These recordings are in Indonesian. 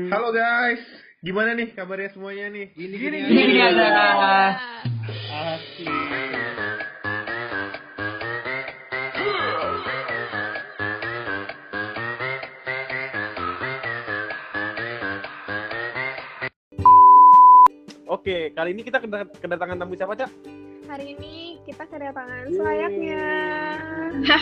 Halo guys, gimana nih kabarnya semuanya nih? Gini gini, Gini aja. Asli. Oke, kali ini kita kedata- kedatangan tamu siapa, Cak? Hari ini kita kedatangan selayaknya. Hai.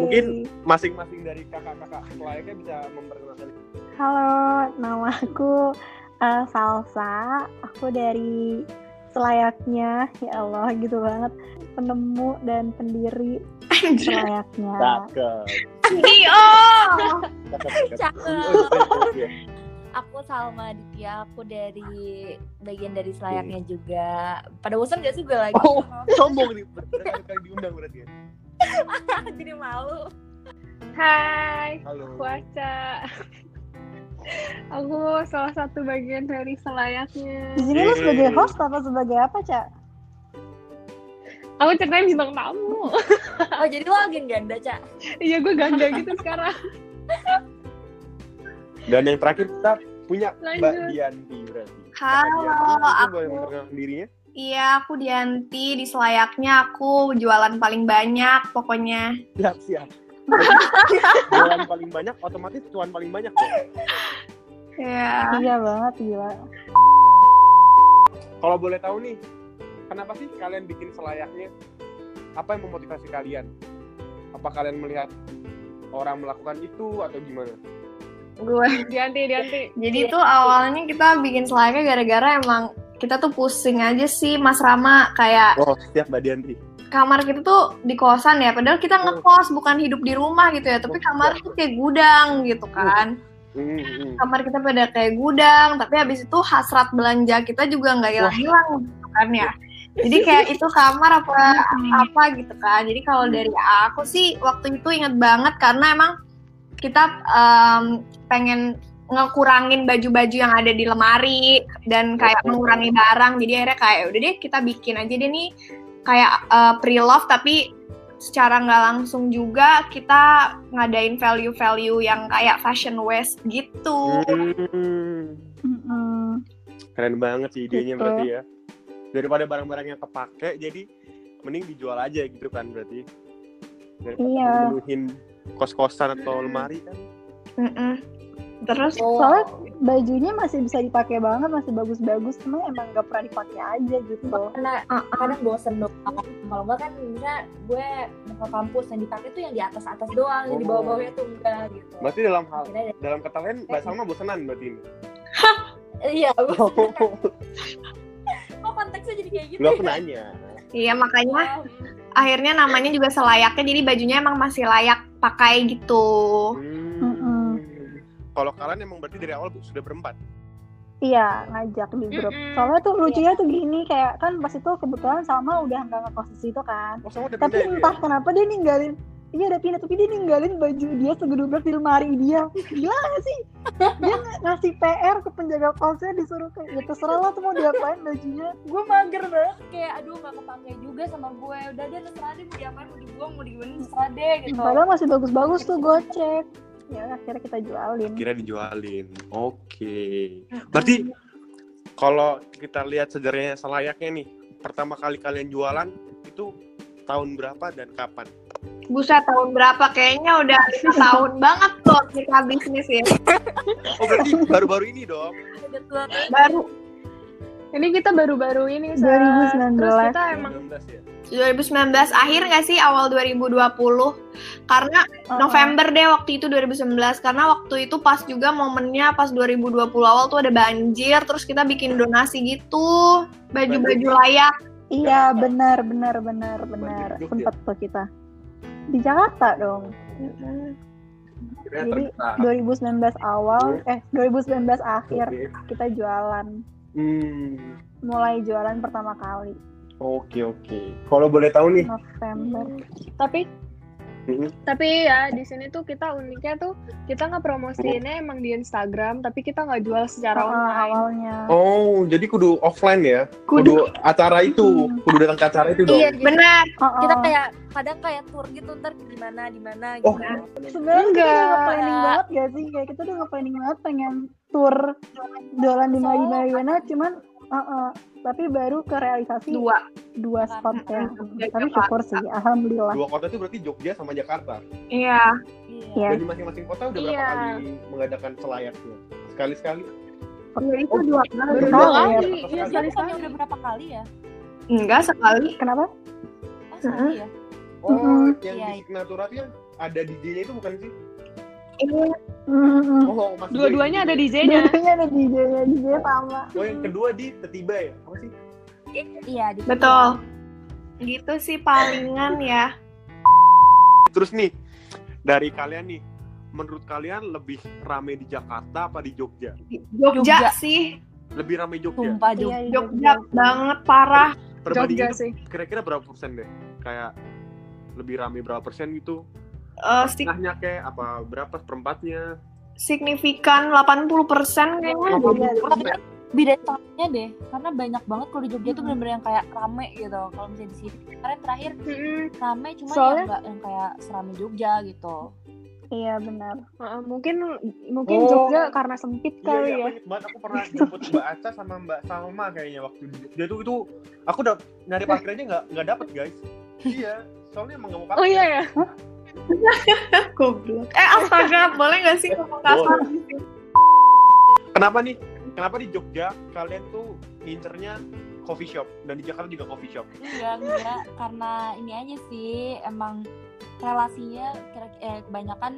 Mungkin masing-masing dari kakak-kakak selayaknya bisa memperkenalkan diri. Halo, nama aku eh, Salsa. Aku dari selayaknya, ya Allah gitu banget. Penemu dan pendiri selayaknya. Cakep. Dio. Cakep. Aku Salma Aditya, aku dari bagian dari selayaknya juga. Pada bosan gak sih gue lagi? Oh, sombong nih. Berkali-kali diundang berarti ya. Jadi malu. Hai, Halo. aku Aca. Aku salah satu bagian dari selayaknya. Di sini lu sebagai host apa sebagai apa, Cak? Aku ceritain bintang tamu. Oh jadi lo agen ganda, Cak? Iya, gue ganda gitu sekarang. Dan yang terakhir kita punya Mbak Lanjut. Dianti berarti. Halo, Dianti, aku- boleh memperkenalkan dirinya. Iya, aku Dianti. Di selayaknya aku jualan paling banyak pokoknya. Siap, siap. Jualan paling banyak, otomatis cuan paling banyak. dong. Ya. Iya banget, gila. Kalau boleh tahu nih, kenapa sih kalian bikin selayaknya? Apa yang memotivasi kalian? Apa kalian melihat orang melakukan itu atau gimana? Gue. Dianti, Dianti. Jadi tuh awalnya kita bikin selayaknya gara-gara emang kita tuh pusing aja sih Mas Rama kayak Oh, siap Mbak Dianti. kamar kita tuh di kosan ya padahal kita ngekos bukan hidup di rumah gitu ya tapi kamar tuh kayak gudang gitu kan. Hmm, hmm. kamar kita pada kayak gudang tapi habis itu hasrat belanja kita juga nggak hilang-hilang gitu kan ya. Jadi kayak itu kamar apa apa gitu kan. Jadi kalau dari aku sih waktu itu inget banget karena emang kita em, pengen ngekurangin baju-baju yang ada di lemari dan kayak mengurangi barang jadi akhirnya kayak udah deh kita bikin aja deh nih kayak eh, pre-love tapi secara nggak langsung juga kita ngadain value-value yang kayak fashion waste gitu. Hmm. Keren banget sih idenya Gitu. berarti ya. Daripada barang-barang yang kepake, jadi mending dijual aja gitu kan berarti. Daripada Iya. Kos-kosan atau lemari kan. Mm-mm. Terus Soalnya bajunya masih bisa dipakai banget, masih bagus-bagus, cuma emang nggak pernah dipakai aja gitu. Karena uh, kadang bosen doang. Kalau enggak kan misalnya gue mau ke kampus yang dipakai tuh yang di atas-atas doang, yang di Oh. bawah-bawahnya tuh enggak gitu. Berarti dalam hal Akhirnya dalam kata lain Mbak Salma bosenan berarti ini. Iya, Oh, kok konteksnya jadi kayak gitu? Gak ya? pernah nanya. iya makanya Oh, akhirnya namanya juga selayaknya jadi bajunya emang masih layak pakai gitu. Hmm. Mm-mm. Kalau kalian emang berarti dari awal sudah berempat. Iya, ngajak di grup. Mm-mm. Soalnya tuh lucunya tuh gini, kayak kan pas itu kebetulan sama udah nggak ngekos di situ kan. Oh, sama udah Tapi ya? entah kenapa dia ninggalin Iya udah pindah, tapi dia ninggalin baju dia segedubrak di lemari dia. Gila gak sih? Dia ng- ngasih PR ke penjaga kosnya disuruh kayak ya terserah lo tuh mau diapain bajunya. gue mager banget kayak aduh nggak kepake juga sama gue udah deh terserah deh mau diapain mau dibuang mau digimana terserah deh gitu Padahal masih bagus-bagus tuh gocek. Ya akhirnya kita jualin. Kira dijualin. Oke. Berarti kalau kita lihat sejarahnya selayaknya nih, pertama kali kalian jualan itu tahun berapa dan kapan? Buset tahun berapa? Kayaknya udah lima tahun banget tuh kita bisnis ya. Oh berarti baru-baru ini dong. Baru Ini kita baru-baru ini, Sa. 2019. Terus kita emang 2019 ya. 2019 akhir nggak sih awal 2020? Karena Oh, November deh waktu itu 2019 karena waktu itu pas juga momennya pas 2020 awal tuh ada banjir terus kita bikin donasi gitu baju-baju layak Iya benar benar benar benar. Jogja. Sempet tuh kita. Di Jakarta dong. Jadi terbentak. 2019 awal, eh 2019 akhir Oke. kita jualan. Hmm. Mulai jualan pertama kali Oke oke. Kalau boleh tahu nih, November. tapi Mhm. Tapi ya di sini tuh kita uniknya tuh kita nggak promosiinnya emang di Instagram, tapi kita nggak jual secara Ah, online. awalnya. Oh, jadi kudu offline ya? Kudu acara itu, kudu datang ke acara itu dong. Iya, jadi Benar. Ah, kita ah. kayak kadang kayak tour gitu ntar di mana di mana Oh. gitu. Sebenarnya kita udah Enggak. nge-planning banget gak sih? Kayak kita udah nge-planning banget pengen tour jualan di mana di mana, cuman uh, uh, tapi baru ke realisasi Dua. dua spot ya. Karena- Tapi syukur sih, alhamdulillah. Dua kota itu berarti Jogja sama Jakarta. Iya. Iya. Iya. Dan di masing-masing kota udah berapa Iya. kali mengadakan selayaknya? Sekali-sekali? Iya itu dua kali. Baru dua ya. kali, iya Sekali. Sekali sekali. udah berapa kali ya? Enggak sekali. Kenapa? Oh, sekali ya? Oh, yang Iya. di Signatura yang ada DJ-nya itu bukan sih? Iya. Mm-mm. Oh, Dua-duanya ada. DJ-nya. Dua-duanya ada DJ-nya, DJ sama. Oh, yang kedua di Tetiba ya? Apa sih? Iya, di Betul. Gitu sih palingan ya. Terus nih, dari kalian nih, menurut kalian lebih rame di Jakarta apa di Jogja? Jogja, Jogja. sih. Lebih rame Jogja. Sumpah Iya, Jogja. di Jogja banget parah. Jogja sih. kira-kira berapa persen deh? Kayak lebih rame berapa persen gitu? Eh, sig- Tengahnya kayak apa? Berapa seperempatnya? signifikan 80% kayaknya. Iya, persen. Beda tahunnya deh, karena banyak banget kalau di Jogja tuh bener-bener yang kayak rame gitu. Kalau misalnya di sini kemarin terakhir Mm-mm. rame cuma Soalnya- yang nggak yang kayak serame Jogja gitu. Iya benar. Heeh, mungkin mungkin Oh. Jogja karena sempit Iya, kali iya, ya. aku inget banget aku pernah jemput Mbak Aca sama Mbak Salma kayaknya waktu di Jogja tuh itu aku udah nyari parkir aja nggak nggak dapet guys. Iya, soalnya emang nggak mau parkir. Oh iya ya. Goblok. Eh astaga, boleh gak sih ngomong kasar? Kenapa nih? Kenapa di Jogja kalian tuh ngincernya coffee shop dan di Jakarta juga coffee shop? Enggak, enggak karena ini aja sih emang relasinya kira eh, kebanyakan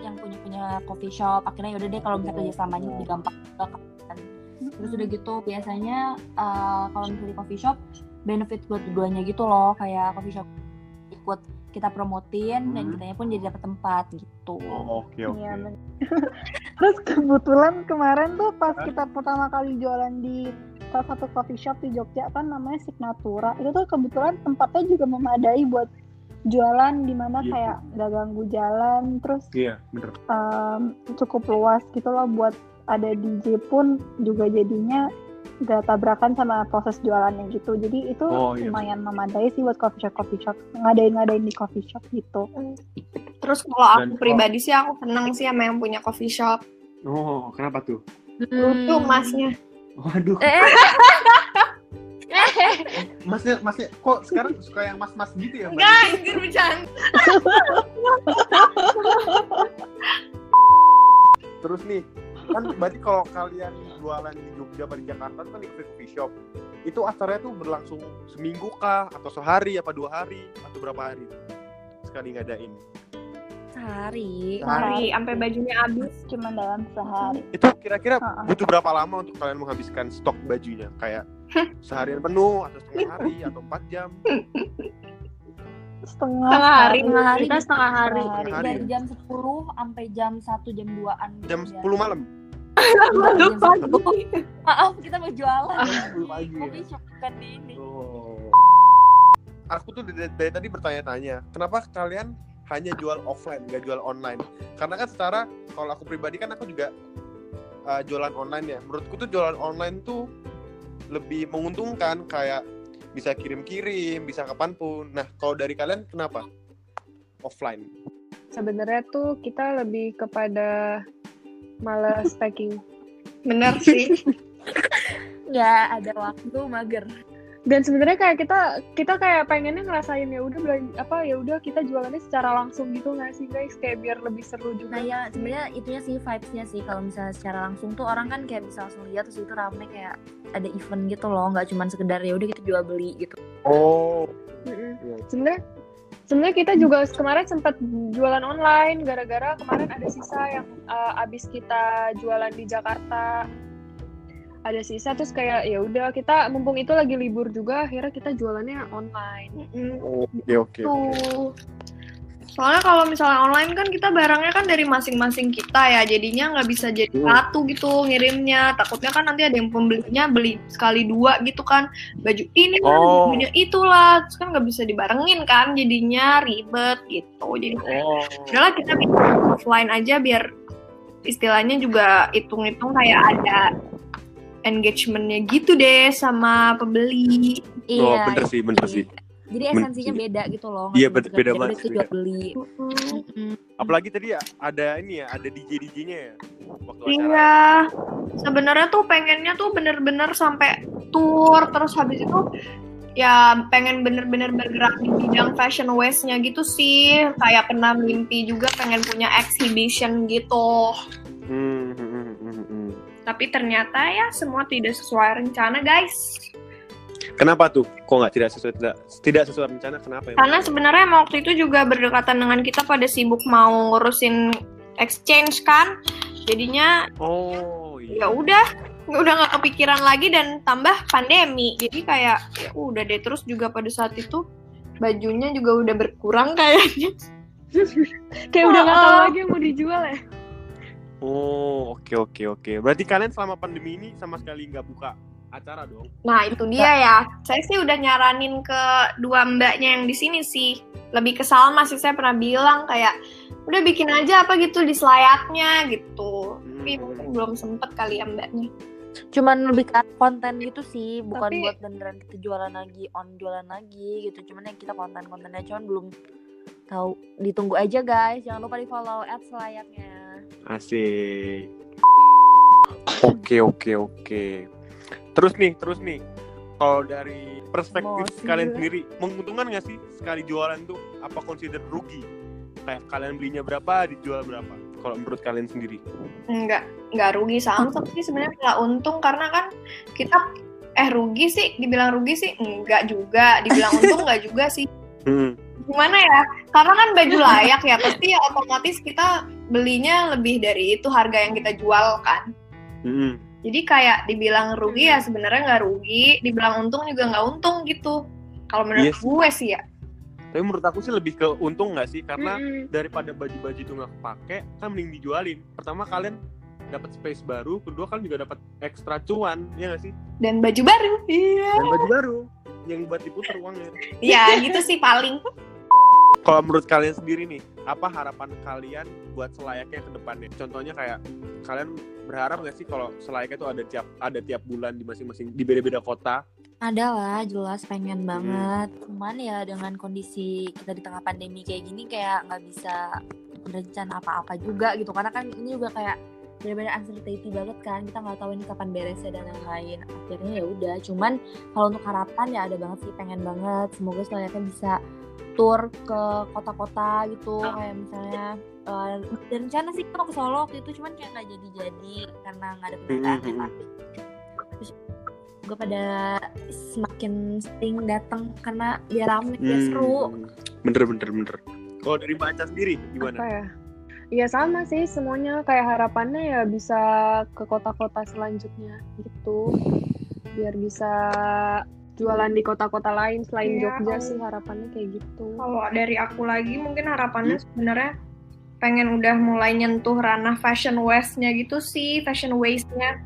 yang punya punya coffee shop akhirnya yaudah deh kalau misalnya kerjasamanya lebih gampang kan. terus udah gitu biasanya eh, kalau misalnya di coffee shop benefit buat keduanya gitu loh kayak coffee shop ikut kita promotin dan Hmm. kitanya pun jadi dapat tempat gitu Oh, oke oke. Iya benar. Terus kebetulan kemarin tuh pas kita pertama kali jualan di salah satu coffee shop di Jogja kan namanya Signatura. Itu tuh kebetulan tempatnya juga memadai buat jualan di mana Gitu. kayak nggak ganggu jalan, terus Iya, bener. em, cukup luas gitu loh buat ada DJ pun juga jadinya gak tabrakan sama proses jualannya gitu. Jadi itu Oh, iya. lumayan memadai sih buat coffee shop coffee shop ngadain ngadain di coffee shop gitu. Terus kalau Dan aku pribadi sih aku seneng sih sama yang punya coffee shop. Oh, kenapa tuh? Lucu masnya. Waduh. eh Masnya, masnya kok sekarang suka yang mas-mas gitu ya? Enggak, anjir bercanda. Terus nih, kan berarti kalau kalian jualan di Jogja atau di Jakarta itu kan di coffee shop. Itu acaranya tuh berlangsung seminggu kah? Atau sehari, apa dua hari? Atau berapa hari? Sekali ngadain. sehari Hari sampai bajunya habis. Cuma dalam sehari. Itu kira-kira Ah, ah. butuh berapa lama untuk kalian menghabiskan stok bajunya? Kayak seharian penuh, atau setengah hari, atau empat jam? Setengah, Setengah hari. setengah hari Kita setengah hari. Setengah hari. Hari. dari jam 10 sampai jam 1 jam 2an Jam 10 malam? Pagi. maaf kita mau jualan Sepuluh pagi ya? kopi shop kan di ini Oh. Aku tuh dari, dari tadi bertanya-tanya, kenapa kalian hanya jual offline, nggak jual online? Karena kan secara, kalau aku pribadi kan aku juga uh, jualan online ya. Menurutku tuh jualan online tuh lebih menguntungkan, kayak bisa kirim-kirim, bisa kapan pun. Nah, kalau dari kalian kenapa offline? Sebenarnya tuh kita lebih kepada malas packing. Bener sih. nggak ada waktu mager Dan sebenarnya kayak kita kita kayak pengennya ngerasain ya udah apa ya udah kita jualannya secara langsung gitu nggak sih guys kayak biar lebih seru juga. nah ya sebenarnya itunya sih vibesnya sih kalau misalnya secara langsung tuh orang kan kayak bisa langsung lihat terus itu rame kayak ada event gitu loh nggak cuma sekedar ya udah kita jual beli gitu Oh, Mm-mm. Iya. Sebenarnya sebenarnya kita juga kemarin sempat jualan online gara-gara kemarin ada sisa yang uh, abis kita jualan di Jakarta ada sisa terus kayak ya udah kita mumpung itu lagi libur juga akhirnya kita jualannya online. Mm, oke oke. oke. Tuh. Soalnya kalau misalnya online kan kita barangnya kan dari masing-masing kita ya, jadinya nggak bisa jadi Hmm. satu gitu ngirimnya. Takutnya kan nanti ada yang pembelinya beli sekali dua gitu kan, baju ini Oh. bajunya itulah, terus kan nggak bisa dibarengin kan, jadinya ribet gitu. Jadi Oh. udahlah kita bikin offline aja biar istilahnya juga hitung-hitung kayak ada engagementnya gitu deh sama pembeli. Oh, Iya. bener sih, bener sih. Jadi esensinya sih. beda gitu loh. Iya, nggak beda- beda banget itu jual beli. Apalagi tadi ya ada ini ya, ada DJ DJ-nya ya waktu acara. Iya, sebenarnya tuh pengennya tuh bener-bener sampai tour terus habis itu ya pengen bener-bener bergerak di bidang fashion waste-nya gitu sih. Kayak pernah mimpi juga pengen punya exhibition gitu. Hmm, hmm, hmm, hmm. Tapi ternyata ya semua tidak sesuai rencana guys. Kenapa tuh? Kok nggak tidak sesuai tidak tidak sesuai rencana? Kenapa ya? Karena sebenarnya emang waktu itu juga berdekatan dengan kita pada sibuk mau ngurusin exchange kan. Jadinya Oh iya. ya udah udah nggak kepikiran lagi dan tambah pandemi jadi kayak ya udah deh terus juga pada saat itu bajunya juga udah berkurang kayaknya Kayak udah nggak tahu Oh. lagi yang mau dijual ya. Oh oke oke oke. Berarti kalian selama pandemi ini sama sekali nggak buka acara dong? nah itu dia ya saya sih udah nyaranin ke dua mbaknya yang di sini sih lebih ke Salma sih saya pernah bilang kayak udah bikin aja apa gitu di selayaknya gitu tapi Hmm. mungkin belum sempet kali ya mbaknya Cuman lebih ke konten gitu sih, bukan Tapi- buat beneran kita jualan lagi, on jualan lagi gitu. Cuman yang kita konten-kontennya cuman belum tahu. Ditunggu aja guys, jangan lupa di follow at selayaknya. Asik. Oke oke oke. Terus nih terus nih. Kalau dari perspektif Emosi kalian sendiri, menguntungkan nggak sih sekali jualan tuh? Apa consider rugi? Kayak kalian belinya berapa, dijual berapa? Kalau menurut kalian sendiri? Enggak, enggak rugi samsek sih sebenarnya malah untung karena kan kita eh rugi sih, dibilang rugi sih enggak juga, dibilang untung enggak juga sih. Hmm. Gimana ya? Karena kan baju layak ya, pasti ya otomatis kita belinya lebih dari itu harga yang kita jual kan. Hmm. Jadi kayak dibilang rugi ya sebenarnya nggak rugi, dibilang untung juga nggak untung gitu. Kalau menurut sih. gue sih ya. Tapi menurut aku sih lebih ke untung nggak sih? Karena Mm-mm. daripada baju-baju itu nggak kepake, kan mending dijualin. Pertama kalian dapat space baru, kedua kan juga dapat ekstra cuan, ya nggak sih? Dan baju baru. Iya. Dan baju baru yang buat diputar uangnya. Ya gitu sih paling. Kalau menurut kalian sendiri nih, apa harapan kalian buat selayaknya ke depannya? Contohnya kayak kalian berharap nggak sih kalau selayaknya itu ada tiap ada tiap bulan di masing-masing di beda-beda kota? Ada lah, jelas pengen Hmm. banget. Cuman ya dengan kondisi kita di tengah pandemi kayak gini kayak nggak bisa berencana apa-apa juga gitu. Karena kan ini juga kayak benar-benar uncertainty banget kan. Kita nggak tahu ini kapan beresnya dan lain-lain. Akhirnya ya udah. Cuman kalau untuk harapan ya ada banget sih, pengen banget. Semoga selayaknya bisa tour ke kota-kota gitu. Kayak misalnya eh, dan rencana sih mau ke Solo waktu itu cuman kayak nggak jadi-jadi karena nggak ada kendaraan Hmm. kan. Terus gue pada semakin sering datang karena biar rame biar seru Hmm. Bener bener bener. Kalau dari Mbak Aca sendiri gimana? Apa ya? Iya sama sih semuanya kayak harapannya ya bisa ke kota-kota selanjutnya gitu. Biar bisa jualan di kota-kota lain selain Iya, Jogja sih harapannya kayak gitu. Kalau dari aku lagi mungkin harapannya sebenarnya pengen udah mulai nyentuh ranah fashion waste-nya gitu sih, fashion waste-nya.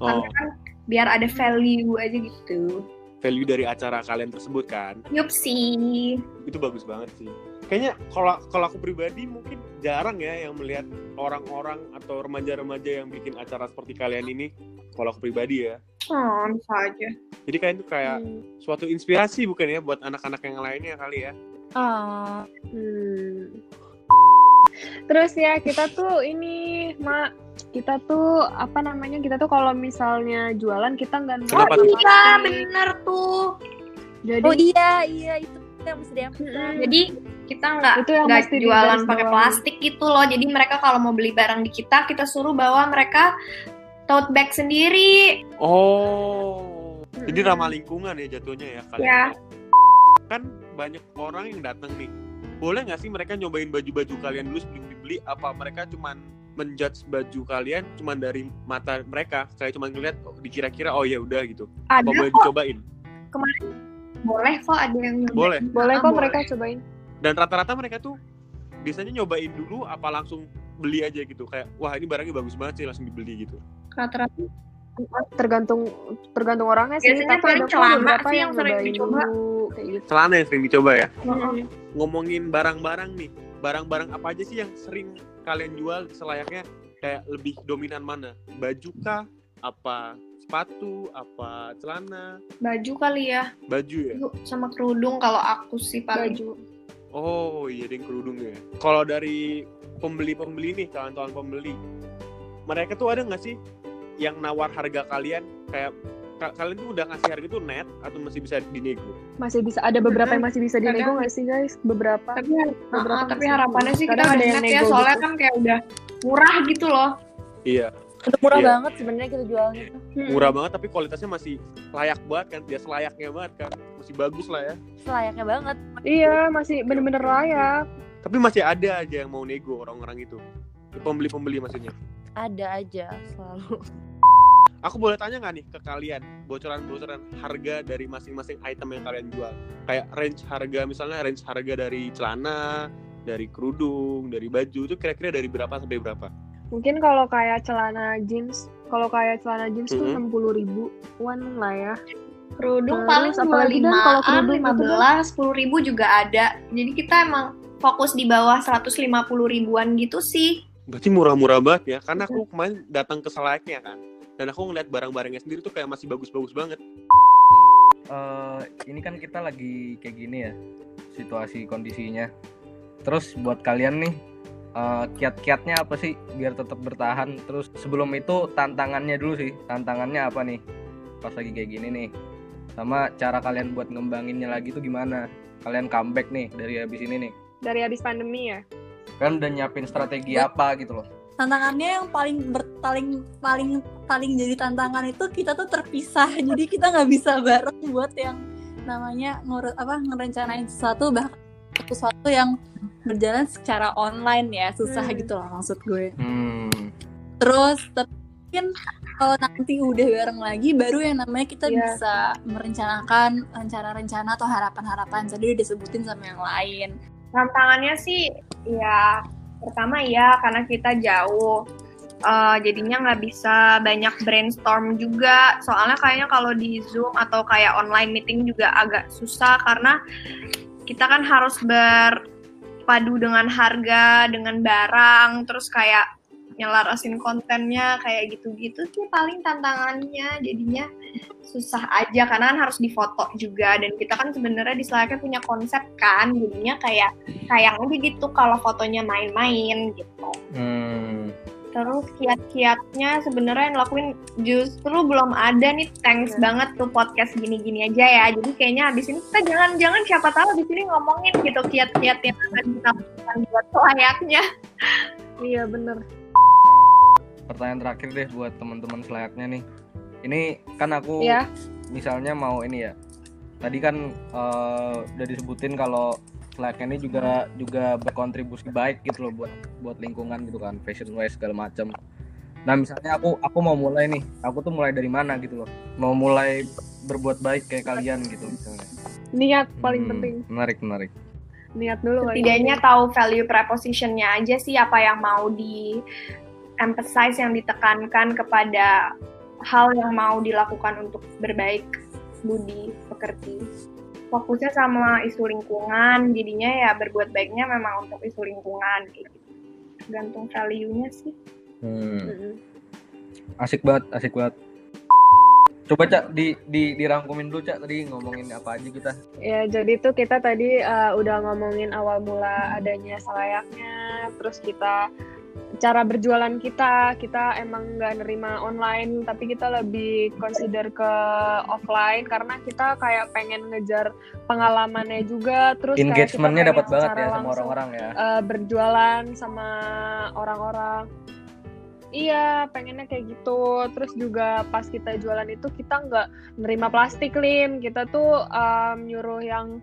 Oh, Karena kan biar ada value aja gitu. value dari acara kalian tersebut kan? Yup sih. itu bagus banget sih. Kayaknya kalau kalau aku pribadi mungkin jarang ya yang melihat orang-orang atau remaja-remaja yang bikin acara seperti kalian ini. Kalau aku pribadi ya. Oh, bisa aja. Jadi kalian tuh kayak Hmm. suatu inspirasi bukan ya buat anak-anak yang lainnya kali ya. ah Hmm. Terus ya kita tuh ini mak kita tuh apa namanya kita tuh kalau misalnya jualan kita nggak Kenapa oh tuh? iya, bener tuh. Jadi oh iya iya itu yang mesti diambil. Jadi kita nggak Itu yang nggak jualan pakai plastik gitu loh. Jadi mereka kalau mau beli barang di kita, kita suruh bawa mereka tote bag sendiri. Oh. Jadi ramah lingkungan ya jatuhnya ya kalian. Ya. Kan banyak orang yang datang nih. Boleh nggak sih mereka nyobain baju-baju kalian dulu sebelum dibeli? Apa mereka cuman menjudge baju kalian cuman dari mata mereka? Kayak cuman ngeliat oh, dikira-kira oh ya udah gitu. Ada Apa boleh kok, dicobain? boleh kok ada yang nyobain. Boleh. boleh Ah, kok mereka cobain. Dan rata-rata mereka tuh biasanya nyobain dulu apa langsung beli aja gitu. Kayak wah ini barangnya bagus banget sih langsung dibeli gitu. Rata-rata tergantung tergantung orangnya sih. Biasanya tapi paling ada celana sih yang sering nyobain dicoba. kayak gitu. Celana yang sering dicoba ya? Mm-mm. ngomongin barang-barang nih. Barang-barang apa aja sih yang sering kalian jual selayaknya kayak lebih dominan mana? Baju kah? Apa sepatu? Apa celana? Baju kali ya. Baju ya? Baju sama kerudung kalau aku sih paling. Baju oh iya ada yang kerudung ya. Kalau dari pembeli-pembeli nih kawan-kawan pembeli mereka tuh ada nggak sih yang nawar harga kalian? Kayak ka- kalian tuh udah ngasih harga tuh net atau masih bisa dinego? Masih bisa ada beberapa yang masih bisa dinego nggak sih guys? Beberapa. Tapi Beberapa uh-uh, tapi harapannya sih kita ada yang net ya soalnya gitu. kan kayak udah murah gitu loh. Iya Udah murah Iya. banget sebenarnya kita jualnya tuh. murah banget tapi kualitasnya masih layak banget kan dia selayaknya banget kan masih bagus lah ya Selayaknya banget. iya masih bener-bener layak tapi masih ada aja yang mau nego orang-orang itu pembeli-pembeli maksudnya Ada aja selalu. aku boleh tanya nggak nih ke kalian bocoran-bocoran harga dari masing-masing item yang kalian jual kayak range harga misalnya range harga dari celana dari kerudung dari baju itu kira-kira dari berapa sampai berapa mungkin kalau kayak celana jeans kalau kayak celana jeans tuh Mhm. enam puluh ribu wan lah ya kerudung paling dua Dan, kalau limaan kerudung lima kan- belas sepuluh ribu juga ada jadi kita emang fokus di bawah 150 ribuan gitu sih berarti murah-murah banget ya karena aku kemarin datang ke selayaknya kan dan aku ngeliat barang-barangnya sendiri tuh kayak masih bagus-bagus banget eh ini kan kita lagi kayak gini ya situasi kondisinya. Terus buat kalian nih eh, kiat-kiatnya apa sih biar tetap bertahan? Terus sebelum itu tantangannya dulu sih. Tantangannya apa nih? Pas lagi kayak gini nih. Sama cara kalian buat ngembanginnya lagi tuh gimana? Kalian comeback nih dari habis ini nih. dari habis pandemi ya Kan udah nyiapin strategi apa gitu loh. tantangannya yang paling ber, paling paling paling jadi tantangan itu kita tuh terpisah jadi kita nggak bisa bareng buat yang namanya ngurut apa ngerencanain sesuatu bahkan sesuatu yang berjalan secara online ya susah Hmm. gitu loh maksud gue Hmm. terus tapi mungkin kalau nanti udah bareng lagi baru yang namanya kita Iya. bisa merencanakan rencana-rencana atau harapan-harapan tadi udah disebutin sama yang lain tantangannya sih ya pertama ya karena kita jauh Eh, jadinya nggak bisa banyak brainstorm juga soalnya kayaknya kalau di zoom atau kayak online meeting juga agak susah karena kita kan harus berpadu dengan harga dengan barang terus kayak nyelarasin kontennya kayak gitu-gitu sih paling tantangannya. Jadinya susah aja karena kan harus difoto juga. Dan kita kan sebenarnya di Slacknya punya konsep kan jadinya kayak sayang aja gitu kalau fotonya main-main gitu. Hmm. Terus kiat-kiatnya sebenarnya yang lakuin justru belum ada nih. Thanks banget tuh podcast gini-gini aja ya. Jadi kayaknya habis ini kita jangan-jangan siapa tahu di sini ngomongin gitu kiat-kiat yang akan kita lakukan buat layaknya iya bener. Pertanyaan terakhir deh buat teman-teman selayaknya nih. Ini kan aku ya misalnya mau ini ya. Tadi kan eh, udah disebutin kalau Ini juga juga berkontribusi baik gitu loh buat buat lingkungan gitu kan fashion wise segala macam nah misalnya aku aku mau mulai nih aku tuh mulai dari mana gitu loh? Mau mulai berbuat baik kayak kalian gitu misalnya. Niat paling Hmm, penting. menarik menarik. Niat dulu setidaknya tahu value prepositionnya aja sih apa yang mau di emphasize yang ditekankan kepada hal yang mau dilakukan untuk berbaik budi pekerti fokusnya sama isu lingkungan jadinya ya berbuat baiknya memang untuk isu lingkungan gitu. Tergantung value-nya sih. Hmm, asik banget asik banget. Coba cak di, di dirangkumin dulu cak tadi ngomongin apa aja kita? Ya, jadi tuh kita tadi uh, udah ngomongin awal mula adanya selayaknya, terus kita cara berjualan kita, kita emang nggak nerima online, tapi kita lebih consider ke offline karena kita kayak pengen ngejar pengalamannya juga, terus engagementnya dapat banget ya sama orang-orang ya uh, berjualan sama orang-orang. Iya, pengennya kayak gitu. Terus juga pas kita jualan itu kita nggak nerima plastik, Lim. Kita tuh um, nyuruh yang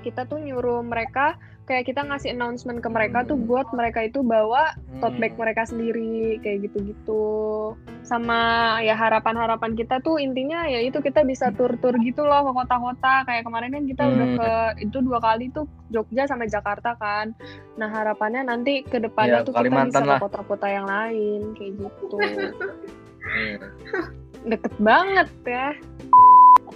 kita tuh nyuruh mereka kayak kita ngasih announcement ke mereka tuh Hmm. buat mereka itu bawa tote bag Hmm. mereka sendiri kayak gitu-gitu. sama ya harapan-harapan kita tuh intinya ya itu kita bisa tur-tur gitu loh ke kota-kota kayak kemarin kan kita udah Hmm. ke itu dua kali tuh Jogja sama Jakarta kan nah harapannya nanti ke depannya Ya, tuh kita Kalimantan bisa lah. ke kota-kota yang lain kayak gitu Hmm. deket banget ya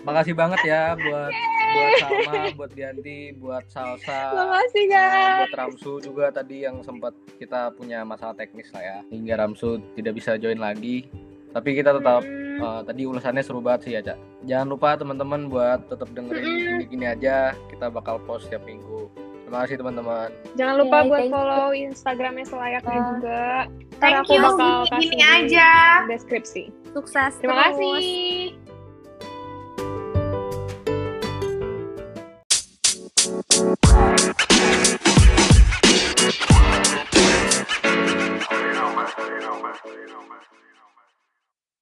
Makasih banget ya buat buat Salma, buat Dianti, buat Salsa, makasih guys buat Ramsu juga tadi yang sempat kita punya masalah teknis lah ya. Hingga Ramsu tidak bisa join lagi. Tapi kita tetap Mm-mm. eh, tadi ulasannya seru banget sih ya, Cak. Jangan lupa teman-teman buat tetap dengerin gini-gini aja. Kita bakal post setiap minggu. Terima kasih teman-teman. jangan lupa buat thank you. follow Instagramnya selayaknya Ya. juga Thank aku you, bakal gini kasih gini di aja. deskripsi Sukses terima terus. kasih